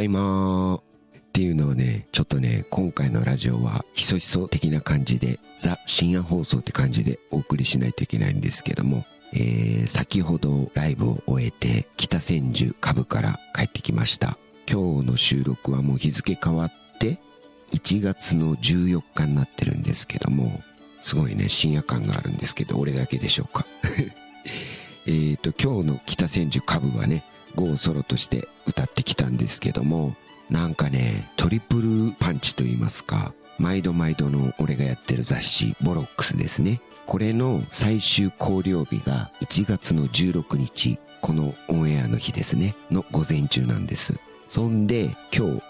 たいまっていうのをね、ちょっとね、今回のラジオはひそひそ的な感じで、ザ深夜放送って感じでお送りしないといけないんですけども、えー、先ほどライブを終えて北千住株から帰ってきました。今日の収録はもう日付変わって1月の14日になってるんですけども、すごいね、深夜感があるんですけど、俺だけでしょうか。えっと、今日の北千住株はね、ゴーソロとして歌ってきたんですけども、なんかね、トリプルパンチと言いますか、毎度毎度の俺がやってる雑誌、ボロックスですね。これの最終考慮日が1月の16日、このオンエアの日ですね、の午前中なんです。そんで、今日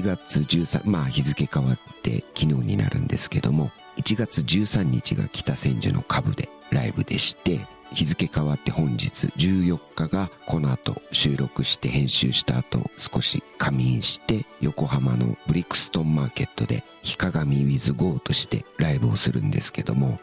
1月13、まあ日付変わって昨日になるんですけども、1月13日が北千住の株でライブでして、日付変わって本日14日がこの後収録して編集した後少し仮眠して横浜のブリクストンマーケットで日鏡 with GO としてライブをするんですけども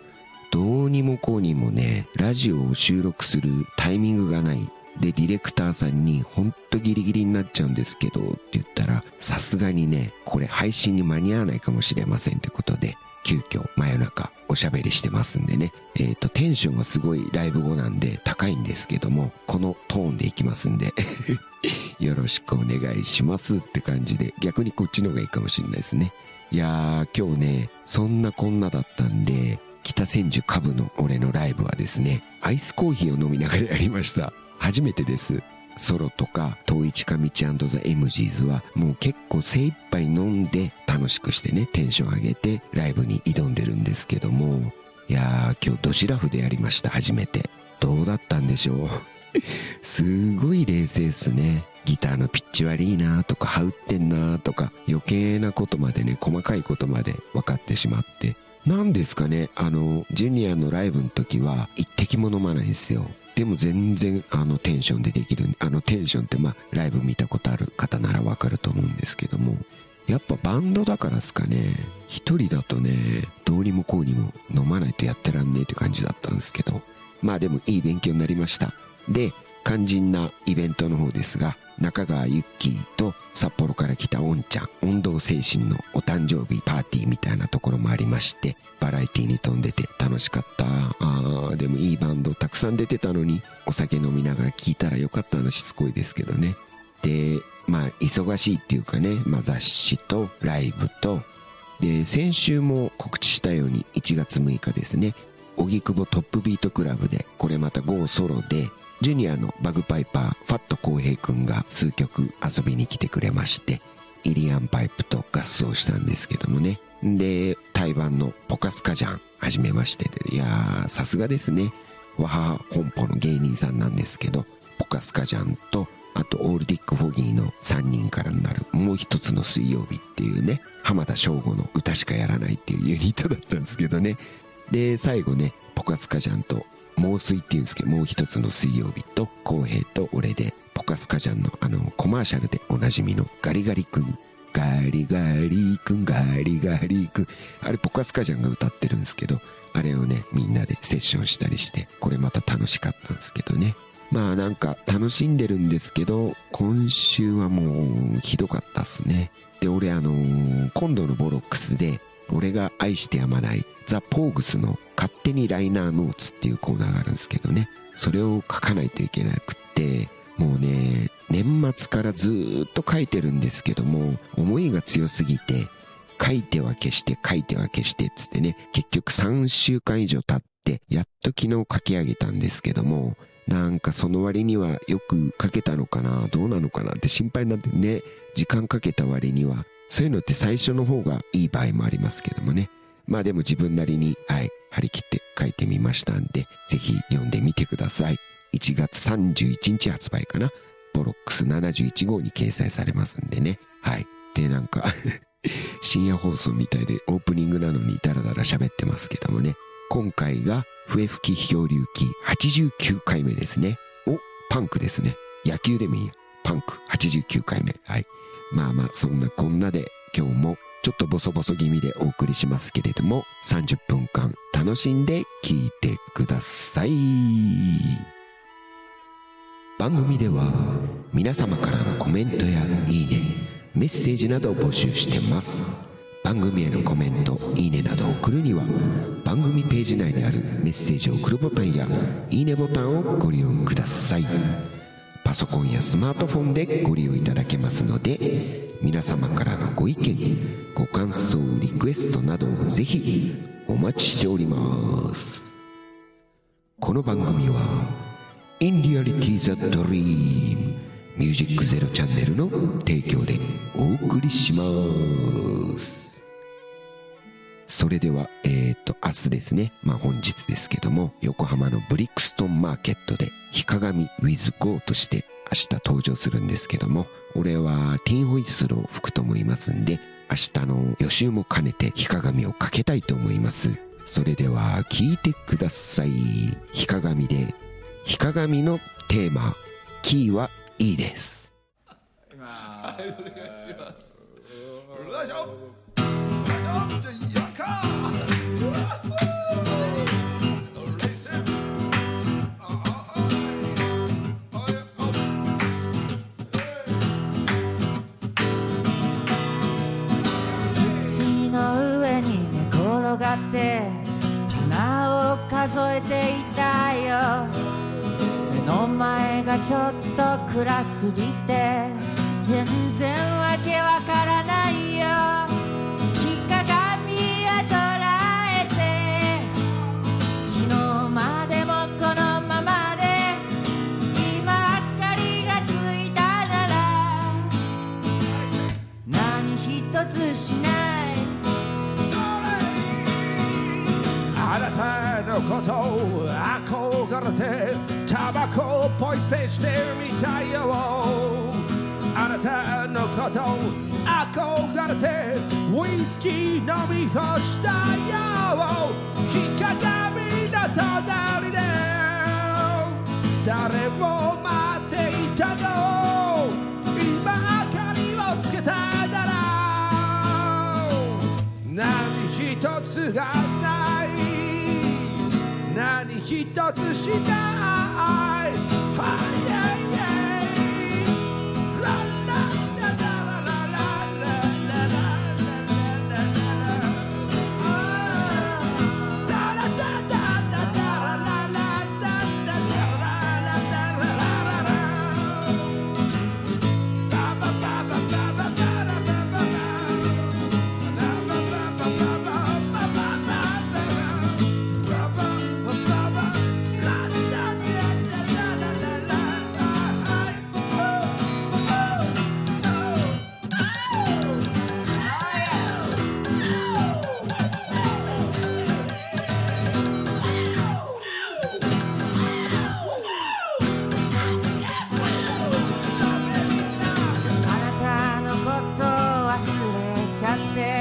どうにもこうにもねラジオを収録するタイミングがない。で、ディレクターさんに、ほんとギリギリになっちゃうんですけど、って言ったら、さすがにね、これ配信に間に合わないかもしれませんってことで、急遽真夜中おしゃべりしてますんでね。えっ、ー、と、テンションがすごいライブ後なんで高いんですけども、このトーンでいきますんで よろしくお願いしますって感じで、逆にこっちの方がいいかもしれないですね。いやー、今日ね、そんなこんなだったんで、北千住株の俺のライブはですね、アイスコーヒーを飲みながらやりました。初めてです。ソロとか、統一か道ザ・エムジーズは、もう結構精一杯飲んで楽しくしてね、テンション上げてライブに挑んでるんですけども、いやー、今日ドシラフでやりました、初めて。どうだったんでしょう？すごい冷静っすね。ギターのピッチ悪いなーとか、羽打ってんなーとか、余計なことまでね、細かいことまで分かってしまって。なんですかね、あの、ジュニアのライブの時は、一滴も飲まないんですよ。でも全然あのテンションでできる。あのテンションってまあライブ見たことある方ならわかると思うんですけども、やっぱバンドだからですかね、一人だとね、どうにもこうにも飲まないとやってらんねえって感じだったんですけど、まあでもいい勉強になりました。で、肝心なイベントの方ですが、中川ゆっきーと札幌から来たおんちゃん、運動精神のお誕生日パーティーみたいなところもありまして、バラエティに飛んでて楽しかった。あー、でもいいバンドたくさん出てたのに、お酒飲みながら聞いたらよかったな、しつこいですけどね。で、まあ、忙しいっていうかね、まあ雑誌とライブと、で、先週も告知したように1月6日ですね、荻窪トップビートクラブで、これまた GO ソロで、ジュニアのバグパイパー、ファット浩平くんが数曲遊びに来てくれまして、イリアンパイプと合奏したんですけどもね。で、台湾のポカスカジャン、はじめましてで、いやー、さすがですね。和ハ本舗の芸人さんなんですけど、ポカスカジャンと、あと、オールディック・フォギーの3人からになる、もう一つの水曜日っていうね、浜田省吾の歌しかやらないっていうユニットだったんですけどね。で、最後ね、ポカスカジャンと猛水っていうんですけど、もう一つの水曜日と、公平と俺で、ポカスカジャンのあの、コマーシャルでおなじみのガリガリ君。ガリガリ君、ガリガリ君。あれ、ポカスカジャンが歌ってるんですけど、あれをね、みんなでセッションしたりして、これまた楽しかったんですけどね。まあなんか楽しんでるんですけど、今週はもうひどかったっすね。で、俺あのー、今度のボロックスで、俺が愛してやまないザ・ポーグスの勝手にライナーノーツっていうコーナーがあるんですけどね。それを書かないといけなくって、もうね、年末からずっと書いてるんですけども、思いが強すぎて、書いては消して、書いては消してつってね、結局3週間以上経って、やっと昨日書き上げたんですけども、なんかその割にはよく書けたのかな、どうなのかなって心配になってね、時間かけた割にはそういうのって最初の方がいい場合もありますけどもね。まあでも自分なりに、はい、張り切って書いてみましたんで、ぜひ読んでみてください。1月31日発売かな。ボロックス71号に掲載されますんでね。はい。で、なんか 深夜放送みたいでオープニングなのにダラダラ喋ってますけどもね。今回が笛吹き漂流記89回目ですね。お、パンクですね。野球でもいいや。パンク89回目。はい。まあまあ、そんなこんなで今日もちょっとボソボソ気味でお送りしますけれども、30分間楽しんで聞いてください。番組では皆様からのコメントやいいね、メッセージなどを募集してます番組へのコメントいいねなどを送るには番組ページ内にあるメッセージを送るボタンやいいねボタンをご利用くださいパソコンやスマートフォンでご利用いただけますので皆様からのご意見ご感想リクエストなどをぜひお待ちしております。この番組は In Reality the Dream ミュージックゼロチャンネルの提供でお送りします。それではえっ、ー、と明日ですね。まあ本日ですけども横浜のブリックストンマーケットで日鏡 with として明日登場するんですけども俺はティンホイッスルを吹くと思いますんで明日の予習も兼ねて日鏡をかけたいと思います。それでは聞いてください。日鏡で日鏡のテーマキーはいいです。はいお願いしますって花を数えていたよ。目の前がちょっと暗すぎて全然わけわからないよ。日鏡は捉えて昨日までもこのままで今明かりがついたなら何一つしない。のことを憧れてタバコをポイ捨てしてみたいよ。あなたのことを憧れてウイスキー飲み干したよ日鏡の隣で誰も待っていたぞ。今明かりをつけたなら何一つがない。一つしない、忘れちゃって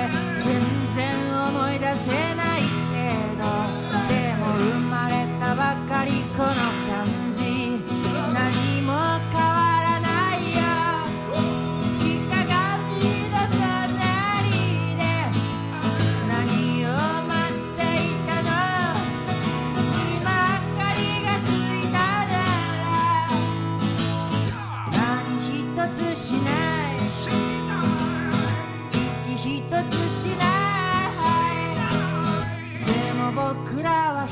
僕らは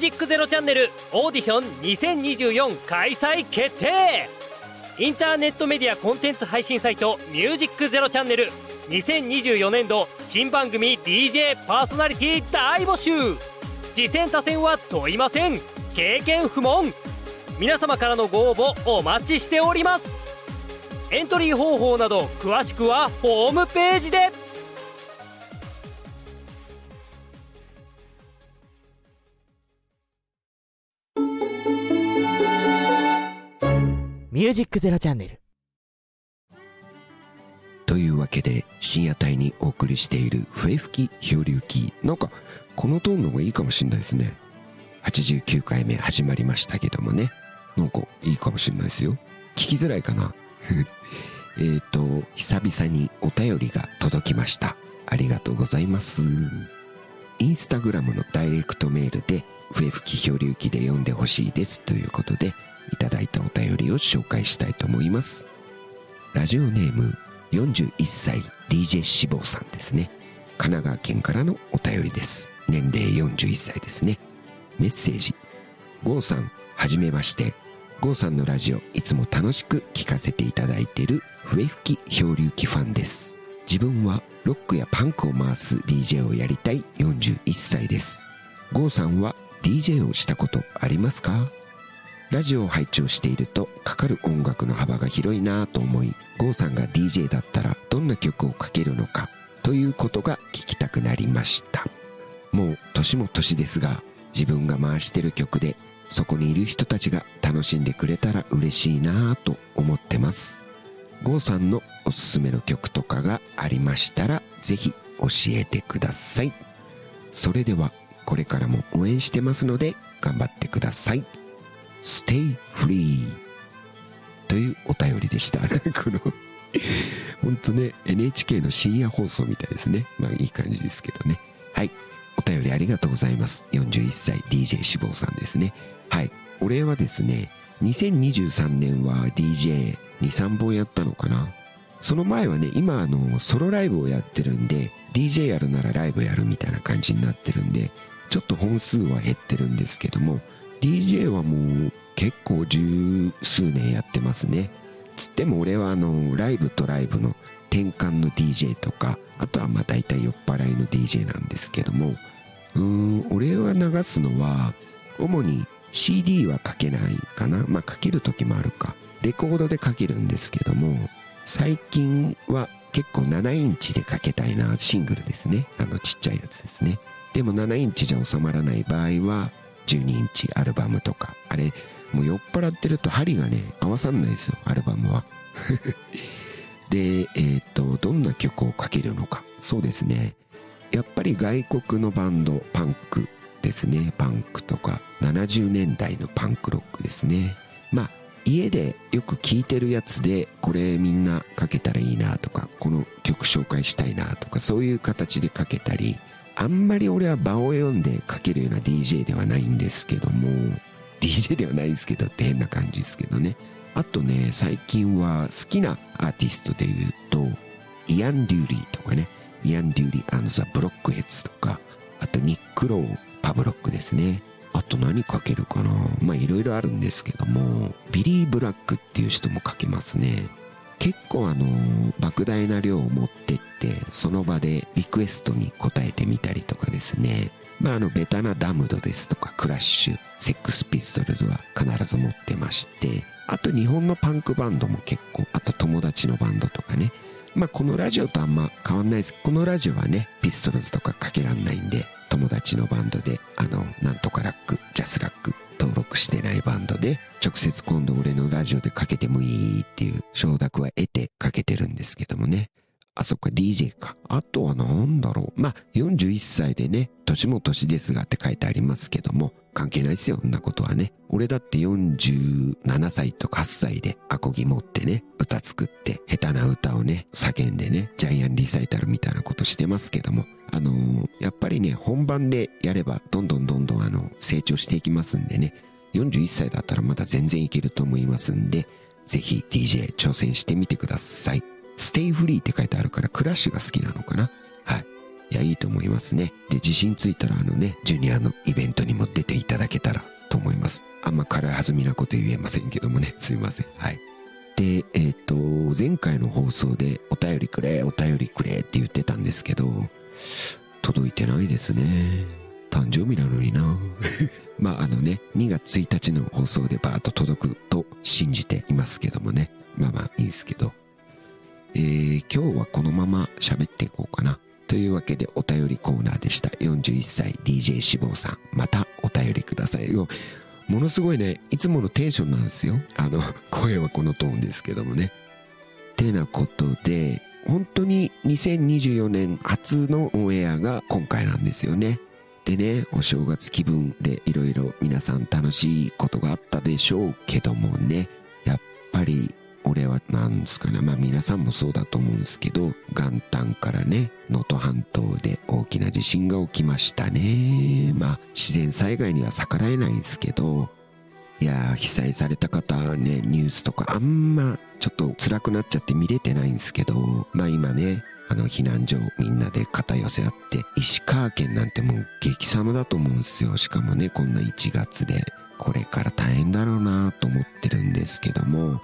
ジックゼロチャンネルオーディション2024開催決定インターネットメディアコンテンツ配信サイトミュージックゼロチャンネル2024年度新番組 DJ パーソナリティ大募集。次戦他戦は問いません。経験不問。皆様からのご応募お待ちしております。エントリー方法など詳しくはホームページで。ミュージックゼロチャンネル。というわけで深夜帯にお送りしている笛吹き漂流記。なんかこのトーンの方がいいかもしれないですね。89回目始まりましたけどもね。なんかいいかもしれないですよ。聞きづらいかな。えっと久々にお便りが届きました。ありがとうございます。インスタグラムのダイレクトメールで笛吹き漂流記で読んでほしいですということでいただいたお便りを紹介したいと思います。ラジオネーム41歳 DJ 志望さんですね。神奈川県からのお便りです。年齢41歳ですね。メッセージ。ゴーさんはじめまして。ゴーさんのラジオいつも楽しく聞かせていただいている笛吹き漂流記ファンです。自分はロックやパンクを回す DJ をやりたい41歳です。ゴーさんは DJ をしたことありますか？ラジオを拝聴しているとかかる音楽の幅が広いなぁと思い郷さんが DJ だったらどんな曲をかけるのかということが聞きたくなりました。もう年も年ですが自分が回してる曲でそこにいる人たちが楽しんでくれたら嬉しいなぁと思ってます。郷さんのおすすめの曲とかがありましたらぜひ教えてください。それではこれからも応援してますので頑張ってください。Stay Free というお便りでした。この、ほんとね、NHK の深夜放送みたいですね。まあいい感じですけどね。はい。お便りありがとうございます。41歳 DJ 志望さんですね。はい。お礼はですね、2023年は DJ2、3本やったのかな。その前はね、今あの、ソロライブをやってるんで、DJ やるならライブやるみたいな感じになってるんで、ちょっと本数は減ってるんですけども、DJ はもう結構十数年やってますね。つっても俺はあの、ライブとライブの転換の DJ とか、あとはまあ大体酔っ払いの DJ なんですけども、うーん、俺は流すのは、主に CD はかけないかな。まあかける時もあるか。レコードでかけるんですけども、最近は結構7インチでかけたいな、シングルですね。あのちっちゃいやつですね。でも7インチじゃ収まらない場合は、12インチアルバムとか、あれ、もう酔っ払ってると針がね、合わさんないですよ、アルバムは。で、えっ、と、どんな曲をかけるのか。そうですね。やっぱり外国のバンド、パンクですね。パンクとか、70年代のパンクロックですね。まあ、家でよく聴いてるやつで、これみんなかけたらいいなとか、この曲紹介したいなとか、そういう形でかけたり、あんまり俺は場を読んでかけるような DJ ではないんですけども、DJ ではないですけどって変な感じですけどね。あとね、最近は好きなアーティストで言うと、イアン・デューリーとかね、イアン・デューリーザ・ブロックヘッズとか、あとニック・ロー、パブロックですね。あと何かけるかなまあいろいろあるんですけども、ビリー・ブラッグっていう人もかけますね。結構あの、莫大な量を持ってって、その場でリクエストに応えてみたりとかですね。まああの、ベタなダムドですとか、クラッシュ、セックスピストルズは必ず持ってまして、あと日本のパンクバンドも結構、あと友達のバンドとかね。まあこのラジオとあんま変わんないです。このラジオはね、ピストルズとかかけらんないんで、友達のバンドで、あの、なんとかラック、ジャスラック、登録してないバンドで、直接今度俺のラジオでかけてもいいっていう承諾は得てかけてるんですけどもね。あ、そっか、DJ か。あとはなんだろう。まあ、41歳でね、年も年ですがって書いてありますけども、関係ないですよ、そんなことはね。俺だって47歳とか8歳でアコギ持ってね、歌作って、下手な歌をね、叫んでね、ジャイアンリサイタルみたいなことしてますけども、あのーやっぱりね、本番でやれば、どんどんどんどんあの、成長していきますんでね、41歳だったらまだ全然いけると思いますんで、ぜひ DJ 挑戦してみてください。 Stay Free って書いてあるからクラッシュが好きなのかな？はい。いや、いいと思いますね。で、自信ついたらあのね、ジュニアのイベントにも出ていただけたらと思います。あんま軽はずみなこと言えませんけどもね、すいません。はい。で、えっ、と、前回の放送でお便りくれ、お便りくれって言ってたんですけど、届いてないですね。誕生日なのにな。まああのね、2月1日の放送でバーッと届くと信じていますけどもね。まあまあいいですけど。えー、今日はこのまま喋っていこうかな。というわけでお便りコーナーでした。41歳 DJ 志望さん。またお便りください。ものすごいね、いつものテンションなんですよ。あの、声はこのトーンですけどもね。てなことで、本当に2024年初のオンエアが今回なんですよね。でね、お正月気分でいろいろ皆さん楽しいことがあったでしょうけどもね、やっぱり俺はなんですかね、まあ皆さんもそうだと思うんですけど、元旦からね、能登半島で大きな地震が起きましたね。まあ自然災害には逆らえないんですけど、いや、被災された方ね、ニュースとかあんまちょっと辛くなっちゃって見れてないんですけど、まあ今ね、あの避難所みんなで肩寄せ合って、石川県なんてもう激寒だと思うんですよ。しかもね、こんな1月で、これから大変だろうなと思ってるんですけども、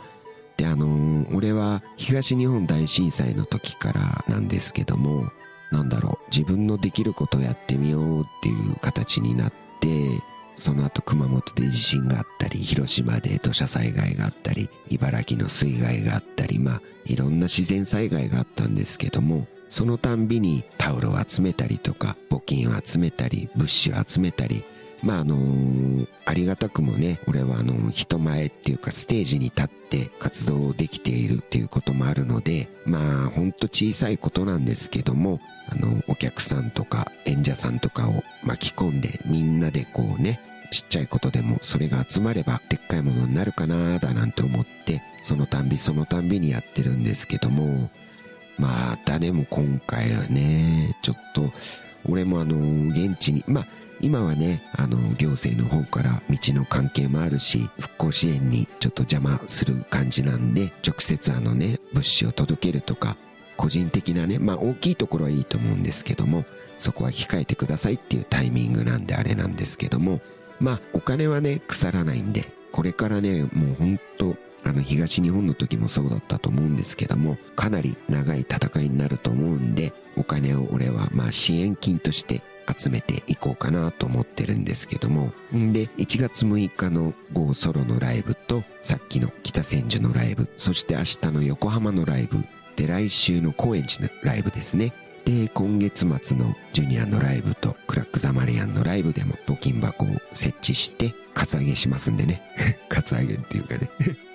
あのー、俺は東日本大震災の時からなんですけども、なんだろう、自分のできることをやってみようっていう形になって、その後熊本で地震があったり、広島で土砂災害があったり、茨城の水害があったり、まあ、いろんな自然災害があったんですけども、そのたんびにタオルを集めたりとか、募金を集めたり、物資を集めたり、まああのー、ありがたくもね、俺はあの、人前っていうかステージに立って活動できているっていうこともあるので、まあほんと小さいことなんですけども、あの、お客さんとか演者さんとかを巻き込んでみんなでこうね、ちっちゃいことでもそれが集まればでっかいものになるかなーだなんて思って、そのたんびそのたんびにやってるんですけども、またでも今回はね、ちょっと、俺もあの、現地に、まあ、今はね、あの、行政の方から道の関係もあるし、復興支援にちょっと邪魔する感じなんで、直接あのね、物資を届けるとか、個人的なね、まあ大きいところはいいと思うんですけども、そこは控えてくださいっていうタイミングなんであれなんですけども、まあお金はね、腐らないんで、これからね、もうほんと、あの東日本の時もそうだったと思うんですけども、かなり長い戦いになると思うんで、お金を俺はまあ支援金として集めていこうかなと思ってるんですけども。んで、1月6日の GO ソロのライブと、さっきの北千住のライブ、そして明日の横浜のライブ、で、来週の高円寺のライブですね。で、今月末のジュニアのライブとクラックザマリアンのライブでも募金箱を設置して、カツアゲしますんでね。カツアゲっていうかね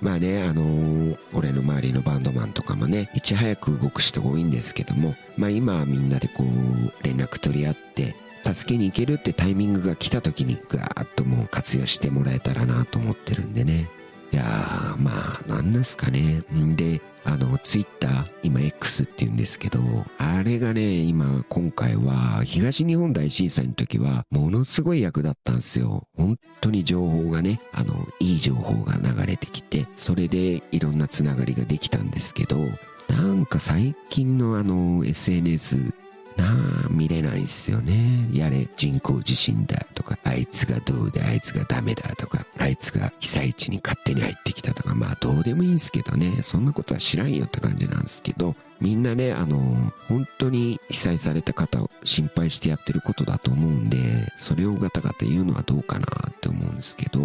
まあね、あのー、俺の周りのバンドマンとかもね、いち早く動く人が多いんですけども、まあ今はみんなでこう、連絡取り合って、助けに行けるってタイミングが来た時にガーッともう活用してもらえたらなと思ってるんでね。いやー、まあ、なんですかね。んで、あの、ツイッター、今 X って言うんですけど、あれがね、今、今回は、東日本大震災の時は、ものすごい役だったんですよ。本当に情報がね、あの、いい情報が流れてきて、それでいろんなつながりができたんですけど、なんか最近のあの、SNS、なあ、見れないっすよね。やれ、人工地震だとか、あいつがどうであいつがダメだとか、あいつが被災地に勝手に入ってきたとか、まあどうでもいいんすけどね。そんなことは知らんよって感じなんですけど、みんなね、あの、本当に被災された方を心配してやってることだと思うんで、それをガタガタ言うのはどうかなって思うんですけど、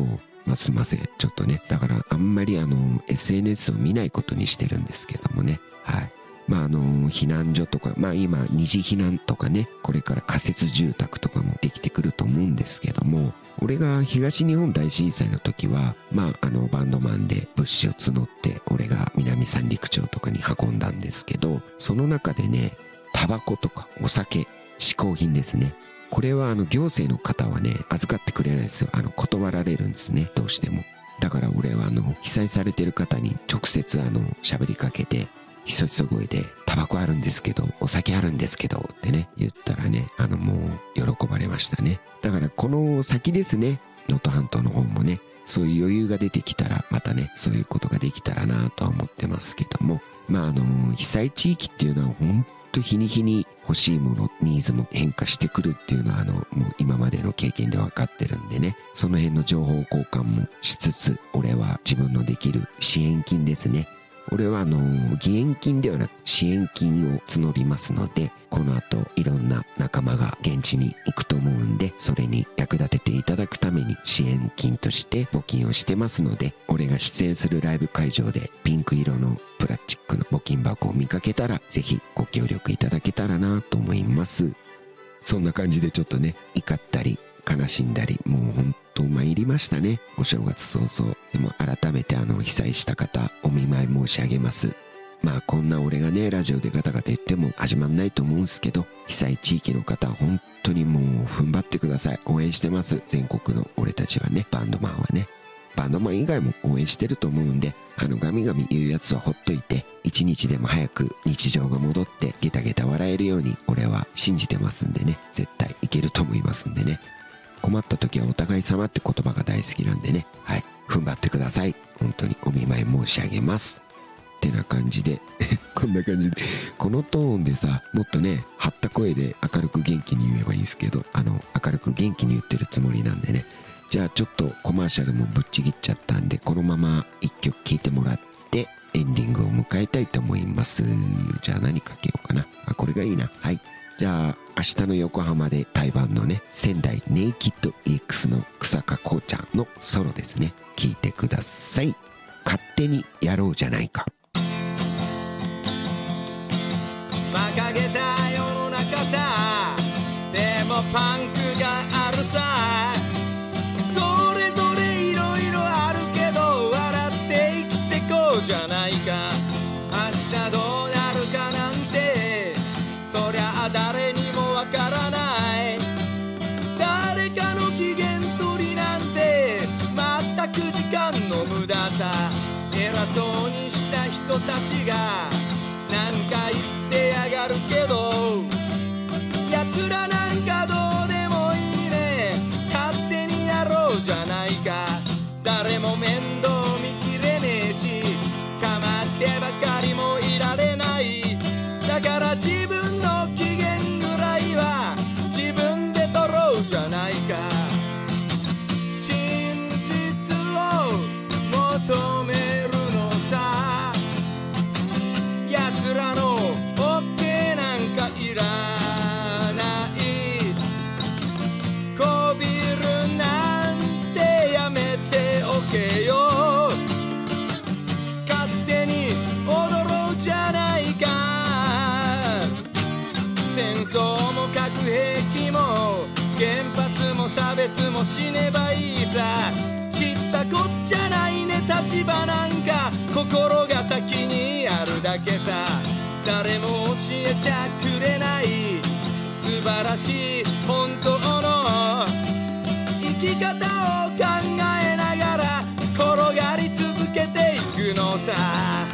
まあ、すいません。ちょっとね。だから、あんまりあの、SNS を見ないことにしてるんですけどもね。はい。まあ、あの、避難所とか、まあ今、二次避難とかね、これから仮設住宅とかもできてくると思うんですけども、俺が東日本大震災の時は、まあ、あの、バンドマンで物資を募って、俺が南三陸町とかに運んだんですけど、その中でね、タバコとかお酒、嗜好品ですね。これはあの行政の方はね、預かってくれないですよ。あの、断られるんですね、どうしても。だから俺はあの、被災されてる方に直接あの、喋りかけて、ひそひそ声で、タバコあるんですけど、お酒あるんですけど、ってね、言ったらね、あのもう、喜ばれましたね。だからこの先ですね、能登半島の方もね、そういう余裕が出てきたら、またね、そういうことができたらなとは思ってますけども、まああの、被災地域っていうのは本当日に日に欲しいもの、ニーズも変化してくるっていうのはあの、もう今までの経験で分かってるんでね、その辺の情報交換もしつつ、俺は自分のできる支援金ですね、俺はあの、義援金ではなく支援金を募りますので、この後いろんな仲間が現地に行くと思うんで、それに役立てていただくために支援金として募金をしてますので、俺が出演するライブ会場でピンク色のプラスチックの募金箱を見かけたら、ぜひご協力いただけたらなと思います。そんな感じでちょっとね、怒ったり、悲しんだり、もう本当参りましたね。お正月早々。でも改めてあの、被災した方、お見舞い申し上げます。まあこんな俺がね、ラジオでガタガタ言っても始まんないと思うんですけど、被災地域の方、本当にもう踏ん張ってください。応援してます。全国の俺たちはね、バンドマンはね。バンドマン以外も応援してると思うんで、あのガミガミ言うやつはほっといて、一日でも早く日常が戻ってゲタゲタ笑えるように俺は信じてますんでね、絶対いけると思いますんでね。困った時はお互い様って言葉が大好きなんでね、はい、踏ん張ってください。本当にお見舞い申し上げます。ってな感じで こんな感じでこのトーンでさ、もっとね、張った声で明るく元気に言えばいいんですけど、あの、明るく元気に言ってるつもりなんでね。じゃあちょっとコマーシャルもぶっちぎっちゃったんで、このまま一曲聴いてもらって、エンディングを迎えたいと思います。じゃあ何かけようかな。あ、これがいいな。はい。じゃあ、明日の横浜で対バンのね、仙台ネイキッド EX の草加こうちゃんのソロですね。聞いてください。勝手にやろうじゃないか。馬鹿げた世の中さでもパンた人たちが。発も差別も死ねばいいさ。知ったこっちゃないね。立場なんか。心が先にあるだけさ。誰も教えちゃくれない。素晴らしい本当の。生き方を考えながら。転がり続けていくのさ。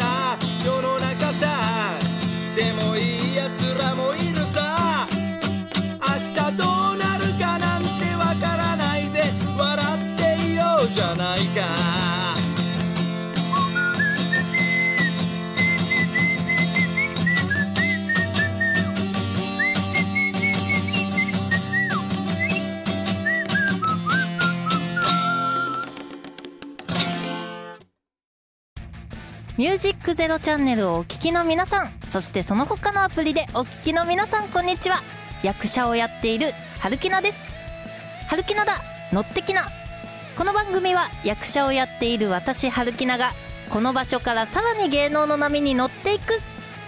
ふミュージックゼロチャンネルをお聞きの皆さん、そしてその他のアプリでお聞きの皆さん、こんにちは。役者をやっている、はるきなです。はるきなだ、乗ってきな。この番組は役者をやっている私、はるきなが、この場所からさらに芸能の波に乗っていく、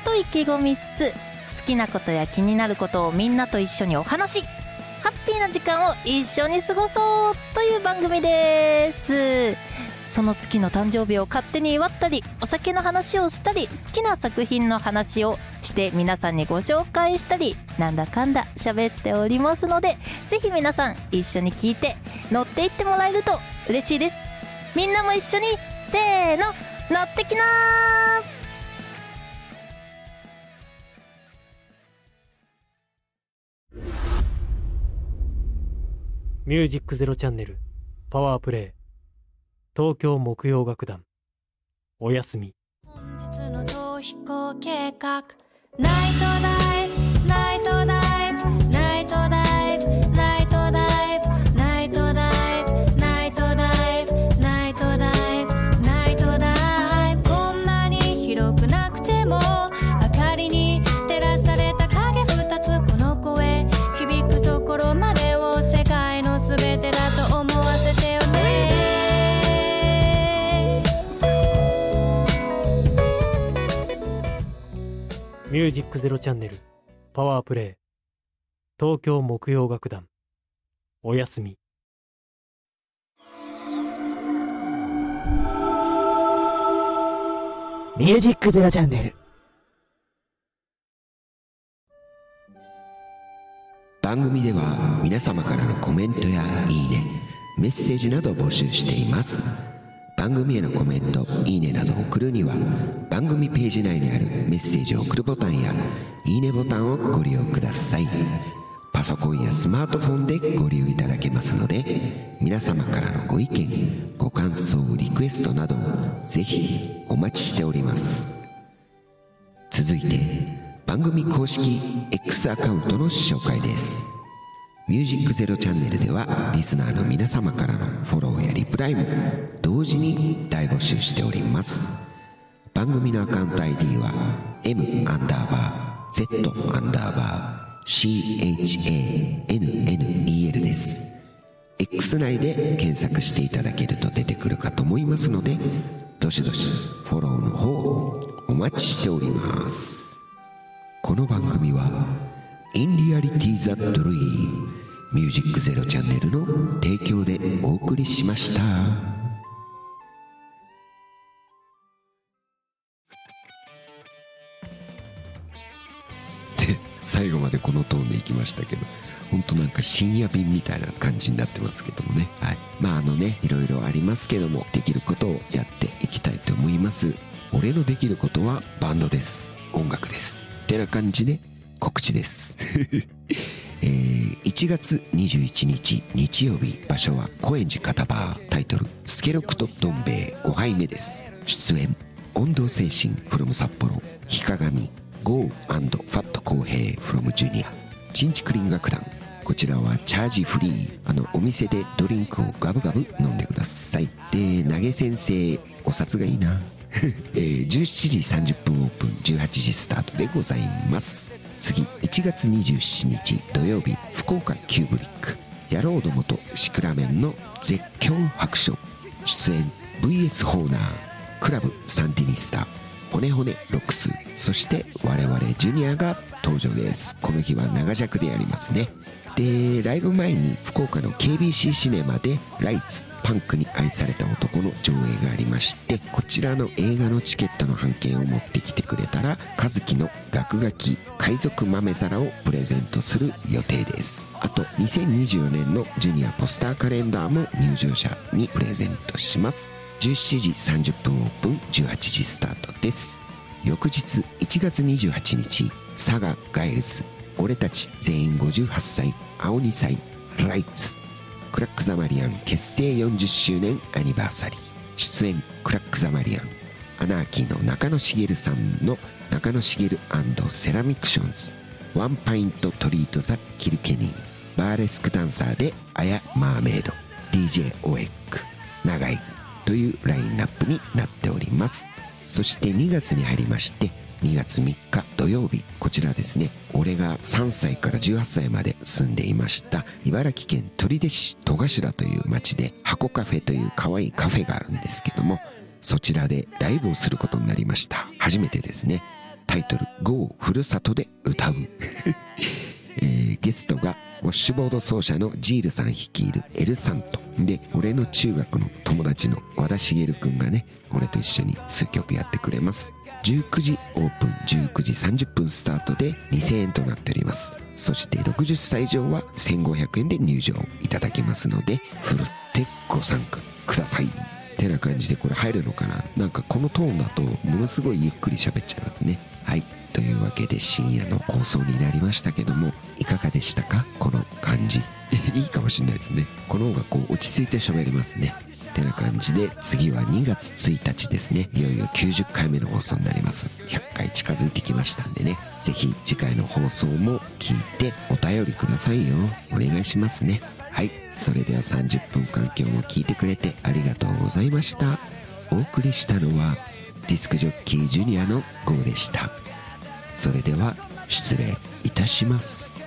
と意気込みつつ、好きなことや気になることをみんなと一緒にお話しハッピーな時間を一緒に過ごそうという番組です。その月の誕生日を勝手に祝ったりお酒の話をしたり好きな作品の話をして皆さんにご紹介したりなんだかんだ喋っておりますのでぜひ皆さん一緒に聞いて乗っていってもらえると嬉しいです。みんなも一緒にせーの乗ってきなー。ミュージックゼロチャンネルパワープレイ東京木曜楽団。おやすみ。本日の逃避行計画。ナイトダイブナイトダイブ。ージックゼロチャンネルパワープレイ。東京木曜楽団。おやすみ。ミュージックゼロチャンネル。番組では皆様からのコメントやいいねメッセージなどを募集しています番組へのコメントいいねなどを送るには番組ページ内にあるメッセージを送るボタンやいいねボタンをご利用ください。パソコンやスマートフォンでご利用いただけますので皆様からのご意見ご感想リクエストなどをぜひお待ちしております。続いて番組公式 X アカウントの紹介です。ミュージックゼロチャンネルではリスナーの皆様からのフォローやリプライも同時に大募集しております。番組のアカウント ID は M アンダーバー Z アンダーバー CHANNEL です。X 内で検索していただけると出てくるかと思いますのでどしどしフォローの方お待ちしております。この番組は In Reality the Dream ミュージックゼロチャンネルの提供でお送りしました。で、最後までこのトーンでいきましたけど、本当なんか深夜便みたいな感じになってますけどもね。はい。まああのね、いろいろありますけども、できることをやっていきたいと思います。俺のできることはバンドです。音楽です。ってな感じで告知です。えー1月21日日曜日場所は高円寺片バータイトル「スケロクとどん兵衛5杯目」です。出演温度精神 from 札幌日鏡ゴーファット公平 from ジュニア。チンチクリン楽団こちらはチャージフリーあのお店でドリンクをガブガブ飲んでください。で投げ先生お札がいいな。えー17時30分オープン18時スタートでございます。次1月27日土曜日福岡キューブリック。野郎どもとシクラメンの絶叫白書。出演 VS ホーナークラブサンティニスタ。骨骨ロックス。そして我々ジュニアが登場です。この日は長尺でやりますね。でライブ前に福岡の KBC シネマでライツパンクに愛された男の上映がありましてこちらの映画のチケットの半券を持ってきてくれたら和樹の落書き海賊豆皿をプレゼントする予定です。あと2024年のジュニアポスターカレンダーも入場者にプレゼントします。17時30分オープン18時スタートです。翌日1月28日佐賀ガイルズ俺たち全員58歳青2歳ライツ。クラックザマリアン結成40周年アニバーサリー。出演クラックザマリアン。アナーキーの中野茂さんの中野茂セラミクションズ。ワンパイントトリートザ・キルケニー。バーレスクダンサーでアヤ・マーメイド DJ オエック。長いというラインナップになっております。そして2月に入りまして2月3日土曜日こちらですね。俺が3歳から18歳まで住んでいました茨城県取手市戸頭という町で箱カフェという可愛いカフェがあるんですけどもそちらでライブをすることになりました。初めてですね。タイトル GO ふるさとで歌う。えーゲストがウォッシュボード奏者のジールさん率いるエルサントで俺の中学の友達の和田茂くんがね俺と一緒に数曲やってくれます。19時オープン19時30分スタートで2000円となっております。そして60歳以上は1500円で入場いただけますのでふるってご参加ください。てな感じでこれ入るのかな。なんかこのトーンだとものすごいゆっくり喋っちゃいますね。はい。というわけで深夜の放送になりましたけどもいかがでしたか？この感じ。いいかもしれないですね。この方がこう落ち着いて喋れますね。てな感じで次は2月1日ですね。いよいよ90回目の放送になります。100回近づいてきましたんでね。ぜひ次回の放送も聞いてお便りくださいよ。お願いしますね。はい。それでは30分間今日も聞いてくれてありがとうございました。お送りしたのはディスクジョッキージュニアの GO でした。それでは失礼いたします。